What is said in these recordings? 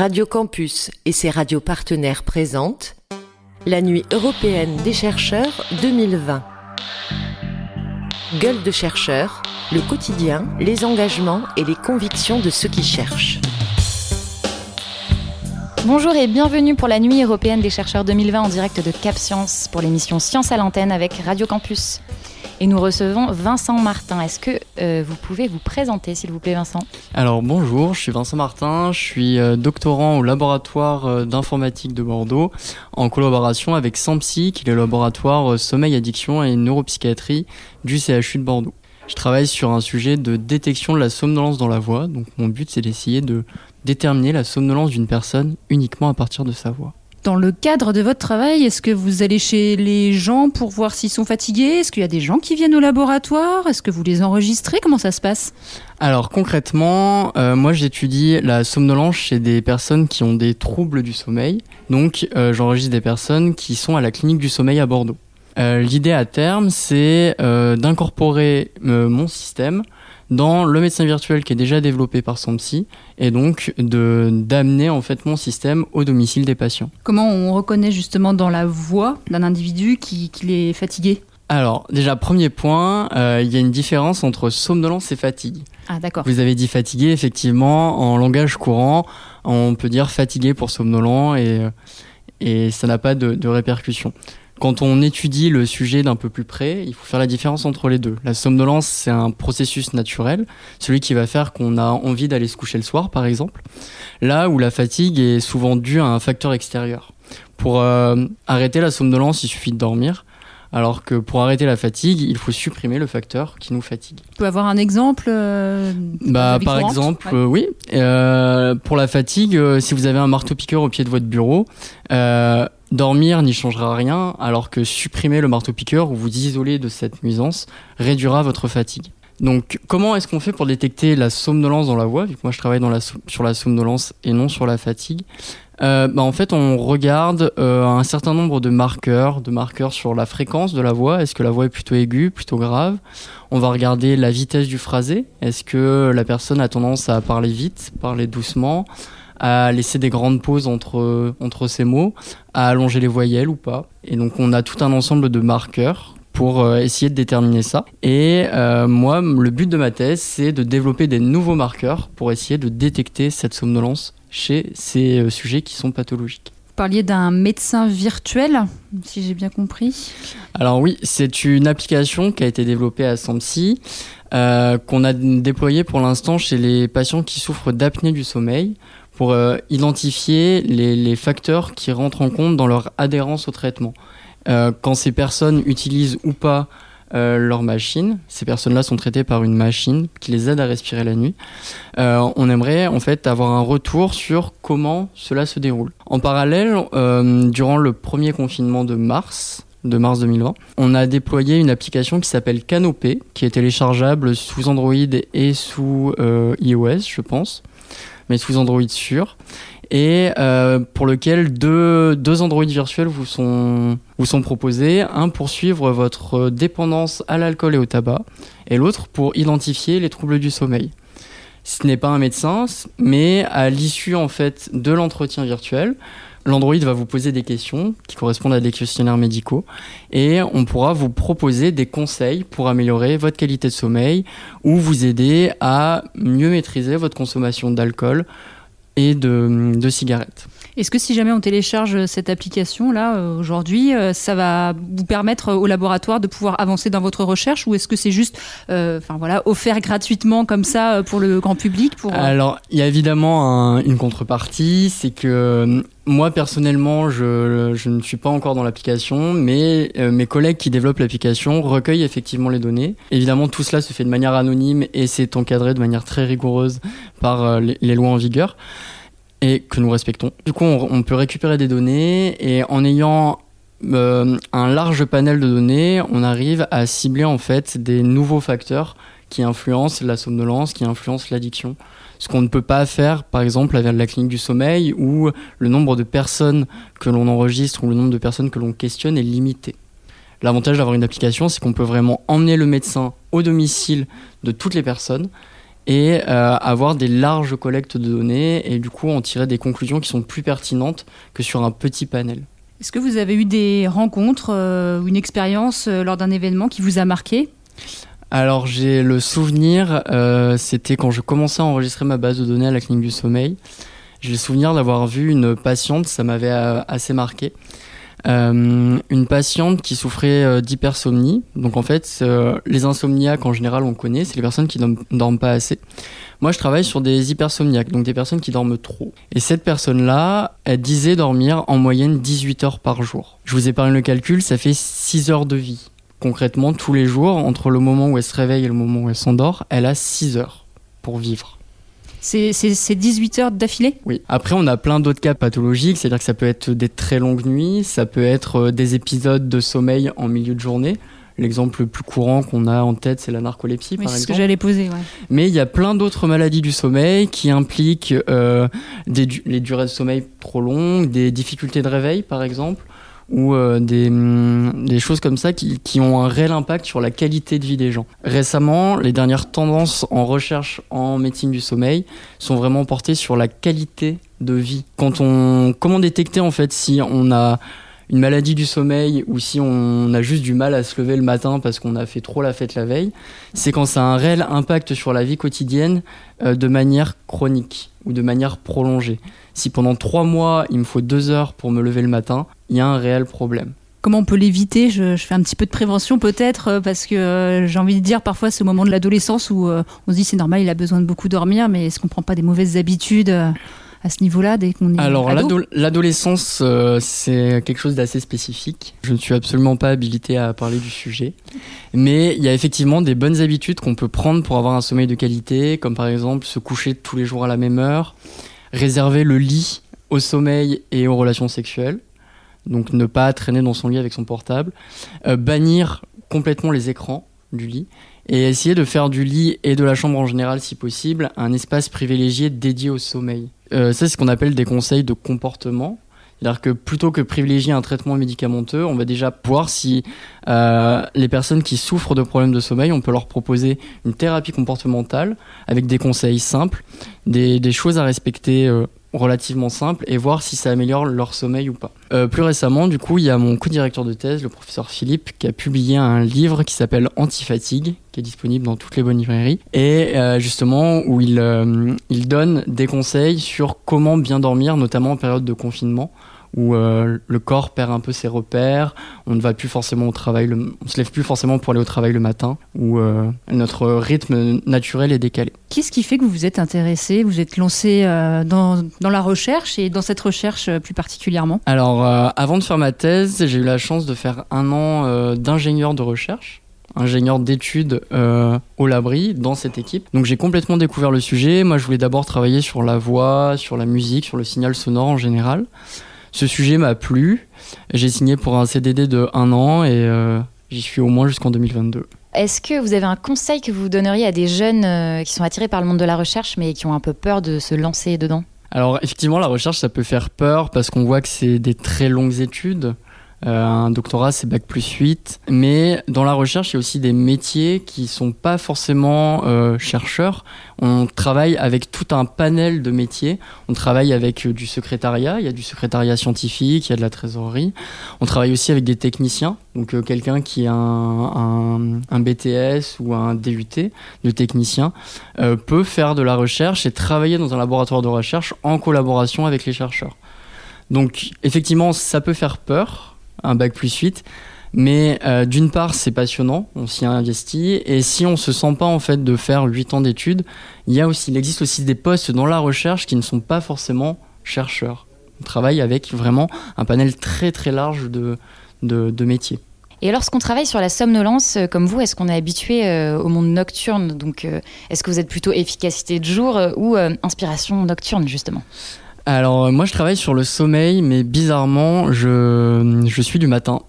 Radio Campus et ses radios partenaires présentent la Nuit européenne des chercheurs 2020. Gueule de chercheurs, le quotidien, les engagements et les convictions de ceux qui cherchent. Bonjour et bienvenue pour la Nuit européenne des chercheurs 2020 en direct de Cap Science pour l'émission Science à l'antenne avec Radio Campus. Et nous recevons Vincent Martin. Est-ce que euh, vous pouvez vous présenter, s'il vous plaît, Vincent? Alors bonjour, je suis Vincent Martin, je suis euh, doctorant au laboratoire euh, d'informatique de Bordeaux en collaboration avec SAMPSI, qui est le laboratoire sommeil, addiction et neuropsychiatrie du CHU de Bordeaux. Je travaille sur un sujet de détection de la somnolence dans la voix, donc mon but c'est d'essayer de déterminer la somnolence d'une personne uniquement à partir de sa voix. Dans le cadre de votre travail, est-ce que vous allez chez les gens pour voir s'ils sont fatigués? Est-ce qu'il y a des gens qui viennent au laboratoire? Est-ce que vous les enregistrez? Comment ça se passe? Alors concrètement, euh, moi j'étudie la somnolence chez des personnes qui ont des troubles du sommeil. Donc euh, j'enregistre des personnes qui sont à la clinique du sommeil à Bordeaux. Euh, l'idée à terme, c'est d'incorporer mon système dans le médecin virtuel qui est déjà développé par son psy et donc de d'amener en fait mon système au domicile des patients. Comment on reconnaît justement dans la voix d'un individu qu'il est fatigué? Alors, déjà, premier point, euh, il y a une différence entre somnolence et fatigue. Ah, d'accord. Vous avez dit fatigué, effectivement, en langage courant, on peut dire fatigué pour somnolent et, et ça n'a pas de, de répercussions. Quand on étudie le sujet d'un peu plus près, il faut faire la différence entre les deux. La somnolence, c'est un processus naturel, celui qui va faire qu'on a envie d'aller se coucher le soir, par exemple. Là où la fatigue est souvent due à un facteur extérieur. Pour euh, arrêter la somnolence, il suffit de dormir. Alors que pour arrêter la fatigue, il faut supprimer le facteur qui nous fatigue. Tu peux avoir un exemple euh, bah, Par exemple, euh, oui. pour la fatigue, si vous avez un marteau-piqueur au pied de votre bureau, dormir n'y changera rien, alors que supprimer le marteau-piqueur ou vous isoler de cette nuisance réduira votre fatigue. Donc, comment est-ce qu'on fait pour détecter la somnolence dans la voix Vu que moi, je travaille dans la, sur la somnolence et non sur la fatigue? Euh, bah, en fait, on regarde euh, un certain nombre de marqueurs, de marqueurs sur la fréquence de la voix. Est-ce que la voix est plutôt aiguë, plutôt grave? On va regarder la vitesse du phrasé. Est-ce que la personne a tendance à parler vite, parler doucement à laisser des grandes pauses entre, entre ces mots, à allonger les voyelles ou pas? Et donc on a tout un ensemble de marqueurs pour euh, essayer de déterminer ça. Et moi, le but de ma thèse, c'est de développer des nouveaux marqueurs pour essayer de détecter cette somnolence chez ces euh, sujets qui sont pathologiques. Vous parliez d'un médecin virtuel, si j'ai bien compris. Alors oui, c'est une application qui a été développée à Sampsi, qu'on a déployée pour l'instant chez les patients qui souffrent d'apnée du sommeil pour euh, identifier les, facteurs qui rentrent en compte dans leur adhérence au traitement. Euh, quand ces personnes utilisent ou pas euh, leur machine, ces personnes-là sont traitées par une machine qui les aide à respirer la nuit. on aimerait en fait avoir un retour sur comment cela se déroule. En parallèle, durant le premier confinement de mars, de mars 2020. On a déployé une application qui s'appelle Canopé, qui est téléchargeable sous Android et sous iOS, je pense mais sous Android sûr, et euh, pour lequel deux, deux Android virtuels vous sont, vous sont proposés, un pour suivre votre dépendance à l'alcool et au tabac, et l'autre pour identifier les troubles du sommeil. Ce n'est pas un médecin, mais à l'issue en fait de l'entretien virtuel, L'Android va vous poser des questions qui correspondent à des questionnaires médicaux et on pourra vous proposer des conseils pour améliorer votre qualité de sommeil ou vous aider à mieux maîtriser votre consommation d'alcool et de, de cigarettes. Est-ce que si jamais on télécharge cette application là euh, aujourd'hui, euh, ça va vous permettre au laboratoire de pouvoir avancer dans votre recherche ou est-ce que c'est juste, euh, enfin voilà, offert gratuitement comme ça pour le grand public pour... Alors il y a évidemment une contrepartie, c'est que moi personnellement, je, je, ne suis pas encore dans l'application, mais mes collègues qui développent l'application recueillent effectivement les données. Évidemment, tout cela se fait de manière anonyme et c'est encadré de manière très rigoureuse par les lois en vigueur et que nous respectons. Du coup, on, peut récupérer des données et en ayant euh, un large panel de données, on arrive à cibler en fait des nouveaux facteurs qui influencent la somnolence, qui influencent l'addiction. Ce qu'on ne peut pas faire, par exemple, avec la clinique du sommeil, où le nombre de personnes que l'on enregistre ou le nombre de personnes que l'on questionne est limité. L'avantage d'avoir une application, c'est qu'on peut vraiment emmener le médecin au domicile de toutes les personnes et euh, avoir des larges collectes de données et du coup en tirer des conclusions qui sont plus pertinentes que sur un petit panel. Est-ce que vous avez eu des rencontres ou une expérience lors d'un événement qui vous a marqué? Alors j'ai le souvenir, c'était quand je commençais à enregistrer ma base de données à la clinique du sommeil. J'ai le souvenir d'avoir vu une patiente, ça m'avait assez marqué. Euh, une patiente qui souffrait euh, d'hypersomnie. Donc en fait, euh, les insomniaques en général on connaît, c'est les personnes qui ne dorment pas assez. Moi je travaille sur des hypersomniaques, donc des personnes qui dorment trop. Et cette personne-là, elle disait dormir en moyenne 18 heures par jour. Je vous épargne le calcul, ça fait 6 heures de vie. Concrètement, tous les jours, entre le moment où elle se réveille et le moment où elle s'endort, elle a 6 heures pour vivre. C'est 18 heures d'affilée? Oui. Après, on a plein d'autres cas pathologiques, c'est-à-dire que ça peut être des très longues nuits, ça peut être euh, des épisodes de sommeil en milieu de journée. L'exemple le plus courant qu'on a en tête, c'est la narcolepsie, oui, par exemple. C'est ce que j'allais poser. Ouais. Mais il y a plein d'autres maladies du sommeil qui impliquent euh, des, les durées de sommeil trop longues, des difficultés de réveil, par exemple, ou euh, des, mm, des, choses comme ça qui, qui, ont un réel impact sur la qualité de vie des gens. Récemment, les dernières tendances en recherche en médecine du sommeil sont vraiment portées sur la qualité de vie. Quand on, comment détecter en fait si on a une maladie du sommeil ou si on a juste du mal à se lever le matin parce qu'on a fait trop la fête la veille, c'est quand ça a un réel impact sur la vie quotidienne euh, de manière chronique ou de manière prolongée. Si pendant trois mois il me faut deux heures pour me lever le matin, il y a un réel problème. Comment on peut l'éviter? Je, fais un petit peu de prévention peut-être euh, parce que euh, j'ai envie de dire parfois au moment de l'adolescence où on se dit c'est normal il a besoin de beaucoup dormir mais est-ce qu'on prend pas des mauvaises habitudes à ce niveau-là dès qu'on est Alors l'adolescence, euh, c'est quelque chose d'assez spécifique. Je ne suis absolument pas habilité à parler du sujet, mais il y a effectivement des bonnes habitudes qu'on peut prendre pour avoir un sommeil de qualité, comme par exemple se coucher tous les jours à la même heure, réserver le lit au sommeil et aux relations sexuelles, donc ne pas traîner dans son lit avec son portable, euh, bannir complètement les écrans du lit et essayer de faire du lit et de la chambre en général si possible un espace privilégié dédié au sommeil. Euh, c'est ce qu'on appelle des conseils de comportement. C'est-à-dire que plutôt que privilégier un traitement médicamenteux, on va déjà voir si euh, les personnes qui souffrent de problèmes de sommeil, on peut leur proposer une thérapie comportementale avec des conseils simples, des, des choses à respecter euh, relativement simple et voir si ça améliore leur sommeil ou pas. Euh, plus récemment, du coup, il y a mon co-directeur de thèse, le professeur Philippe, qui a publié un livre qui s'appelle Antifatigue, qui est disponible dans toutes les bonnes librairies, et euh, justement où il, euh, il donne des conseils sur comment bien dormir, notamment en période de confinement, où euh, le corps perd un peu ses repères, on ne va plus forcément au travail, le, on se lève plus forcément pour aller au travail le matin, où euh, notre rythme naturel est décalé. Qu'est-ce qui fait que vous vous êtes intéressé, vous êtes lancé euh, dans, dans, la recherche et dans cette recherche plus particulièrement? Alors, avant de faire ma thèse, j'ai eu la chance de faire un an d'ingénieur de recherche ingénieur d'études euh, au Labri dans cette équipe. Donc j'ai complètement découvert le sujet. Moi je voulais d'abord travailler sur la voix, sur la musique, sur le signal sonore en général. Ce sujet m'a plu. J'ai signé pour un CDD de un an et euh, j'y suis au moins jusqu'en 2022. Est-ce que vous avez un conseil que vous donneriez à des jeunes euh, qui sont attirés par le monde de la recherche mais qui ont un peu peur de se lancer dedans? Alors effectivement, la recherche, ça peut faire peur parce qu'on voit que c'est des très longues études. Euh, un doctorat, c'est bac plus 8. Mais dans la recherche, il y a aussi des métiers qui sont pas forcément euh, chercheurs. On travaille avec tout un panel de métiers. On travaille avec euh, du secrétariat. Il y a du secrétariat scientifique, il y a de la trésorerie. On travaille aussi avec des techniciens. Donc quelqu'un qui a un, BTS ou un DUT de technicien peut faire de la recherche et travailler dans un laboratoire de recherche en collaboration avec les chercheurs. Donc effectivement, ça peut faire peur un bac plus 8. Mais euh, d'une part, c'est passionnant, on s'y a investi, et si on se sent pas en fait de faire 8 ans d'études, il y a aussi, il existe aussi des postes dans la recherche qui ne sont pas forcément chercheurs. On travaille avec vraiment un panel très très large de, de, métiers. Et lorsqu'on travaille sur la somnolence, euh, comme vous, est-ce qu'on est habitué euh, au monde nocturne? Donc, est-ce que vous êtes plutôt efficacité de jour ou inspiration nocturne, justement? Alors moi je travaille sur le sommeil, mais bizarrement je, je suis du matin.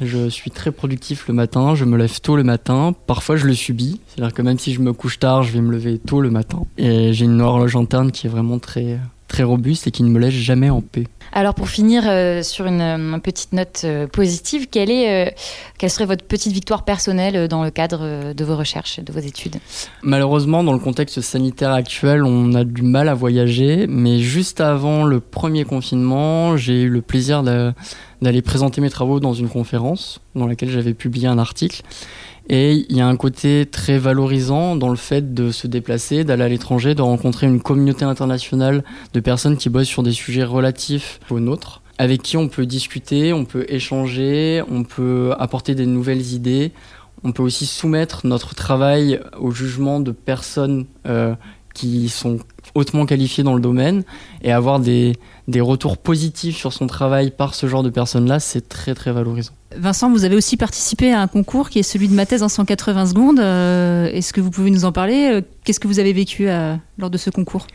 Je suis très productif le matin, je me lève tôt le matin, parfois je le subis, c'est-à-dire que même si je me couche tard, je vais me lever tôt le matin. Et j'ai une horloge interne qui est vraiment très, très robuste et qui ne me laisse jamais en paix. Alors pour finir euh, sur une, petite note euh, positive, quelle, est, euh, quelle serait votre petite victoire personnelle dans le cadre de vos recherches, de vos études? Malheureusement, dans le contexte sanitaire actuel, on a du mal à voyager, mais juste avant le premier confinement, j'ai eu le plaisir d'aller présenter mes travaux dans une conférence dans laquelle j'avais publié un article. Et il y a un côté très valorisant dans le fait de se déplacer, d'aller à l'étranger, de rencontrer une communauté internationale de personnes qui bossent sur des sujets relatifs aux nôtres, avec qui on peut discuter, on peut échanger, on peut apporter des nouvelles idées. On peut aussi soumettre notre travail au jugement de personnes euh, qui sont hautement qualifiées dans le domaine et avoir des, des retours positifs sur son travail par ce genre de personnes-là, c'est très très valorisant. Vincent, vous avez aussi participé à un concours qui est celui de ma thèse en 180 secondes. Euh, est-ce que vous pouvez nous en parler? Euh, Qu'est-ce que vous avez vécu euh, lors de ce concours?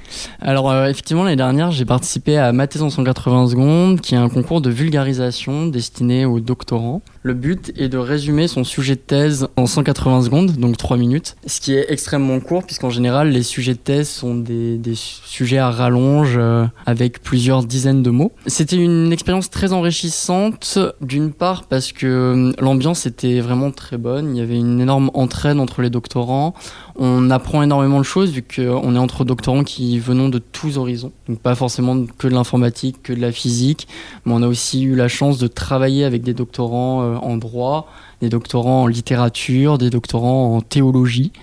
Alors effectivement, l'année dernière, j'ai participé à ma thèse en 180 secondes, qui est un concours de vulgarisation destiné aux doctorants. Le but est de résumer son sujet de thèse en 180 secondes, donc 3 minutes, ce qui est extrêmement court, puisqu'en général, les sujets de thèse sont des, sujets à rallonge avec plusieurs dizaines de mots. C'était une expérience très enrichissante, d'une part parce que euh, l'ambiance était vraiment très bonne. Il y avait une énorme entraide entre les doctorants. On apprend énormément de choses vu qu'on est entre doctorants qui venons de tous horizons. Donc pas forcément que de l'informatique, que de la physique, mais on a aussi eu la chance de travailler avec des doctorants euh, en droit, des doctorants en littérature, des doctorants en théologie.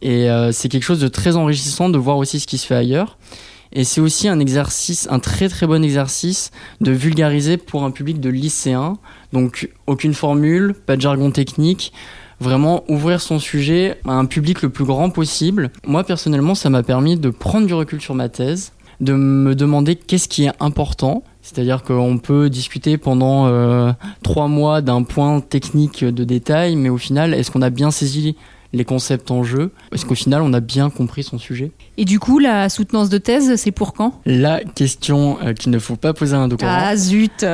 Et euh, c'est quelque chose de très enrichissant de voir aussi ce qui se fait ailleurs. Et c'est aussi un exercice, un très très bon exercice de vulgariser pour un public de lycéens. Donc aucune formule, pas de jargon technique. Vraiment ouvrir son sujet à un public le plus grand possible. Moi personnellement, ça m'a permis de prendre du recul sur ma thèse, de me demander qu'est-ce qui est important. C'est-à-dire qu'on peut discuter pendant euh, trois mois d'un point technique de détail, mais au final, est-ce qu'on a bien saisi les concepts en jeu Est-ce qu'au final, on a bien compris son sujet Et du coup, la soutenance de thèse, c'est pour quand? La question euh, qu'il ne faut pas poser à un doctorant. Ah zut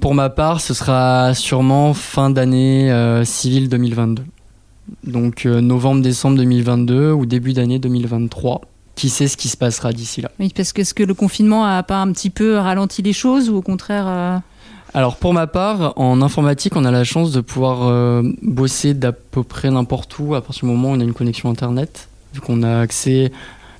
Pour ma part, ce sera sûrement fin d'année euh, civile 2022. Donc euh, novembre-décembre 2022 ou début d'année 2023 qui sait ce qui se passera d'ici là? Oui, parce que est-ce que le confinement a pas un petit peu ralenti les choses ou au contraire alors pour ma part, en informatique, on a la chance de pouvoir euh, bosser d'à peu près n'importe où à partir du moment où on a une connexion Internet, vu qu'on a accès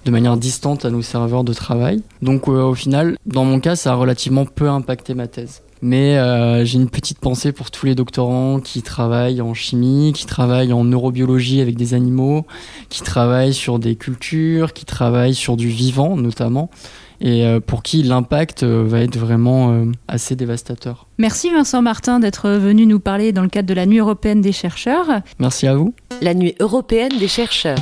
de manière distante à nos serveurs de travail. Donc euh, au final, dans mon cas, ça a relativement peu impacté ma thèse. Mais euh, j'ai une petite pensée pour tous les doctorants qui travaillent en chimie, qui travaillent en neurobiologie avec des animaux, qui travaillent sur des cultures, qui travaillent sur du vivant notamment et euh, pour qui l'impact euh, va être vraiment euh, assez dévastateur. Merci Vincent Martin d'être venu nous parler dans le cadre de la Nuit européenne des chercheurs. Merci à vous. La Nuit européenne des chercheurs.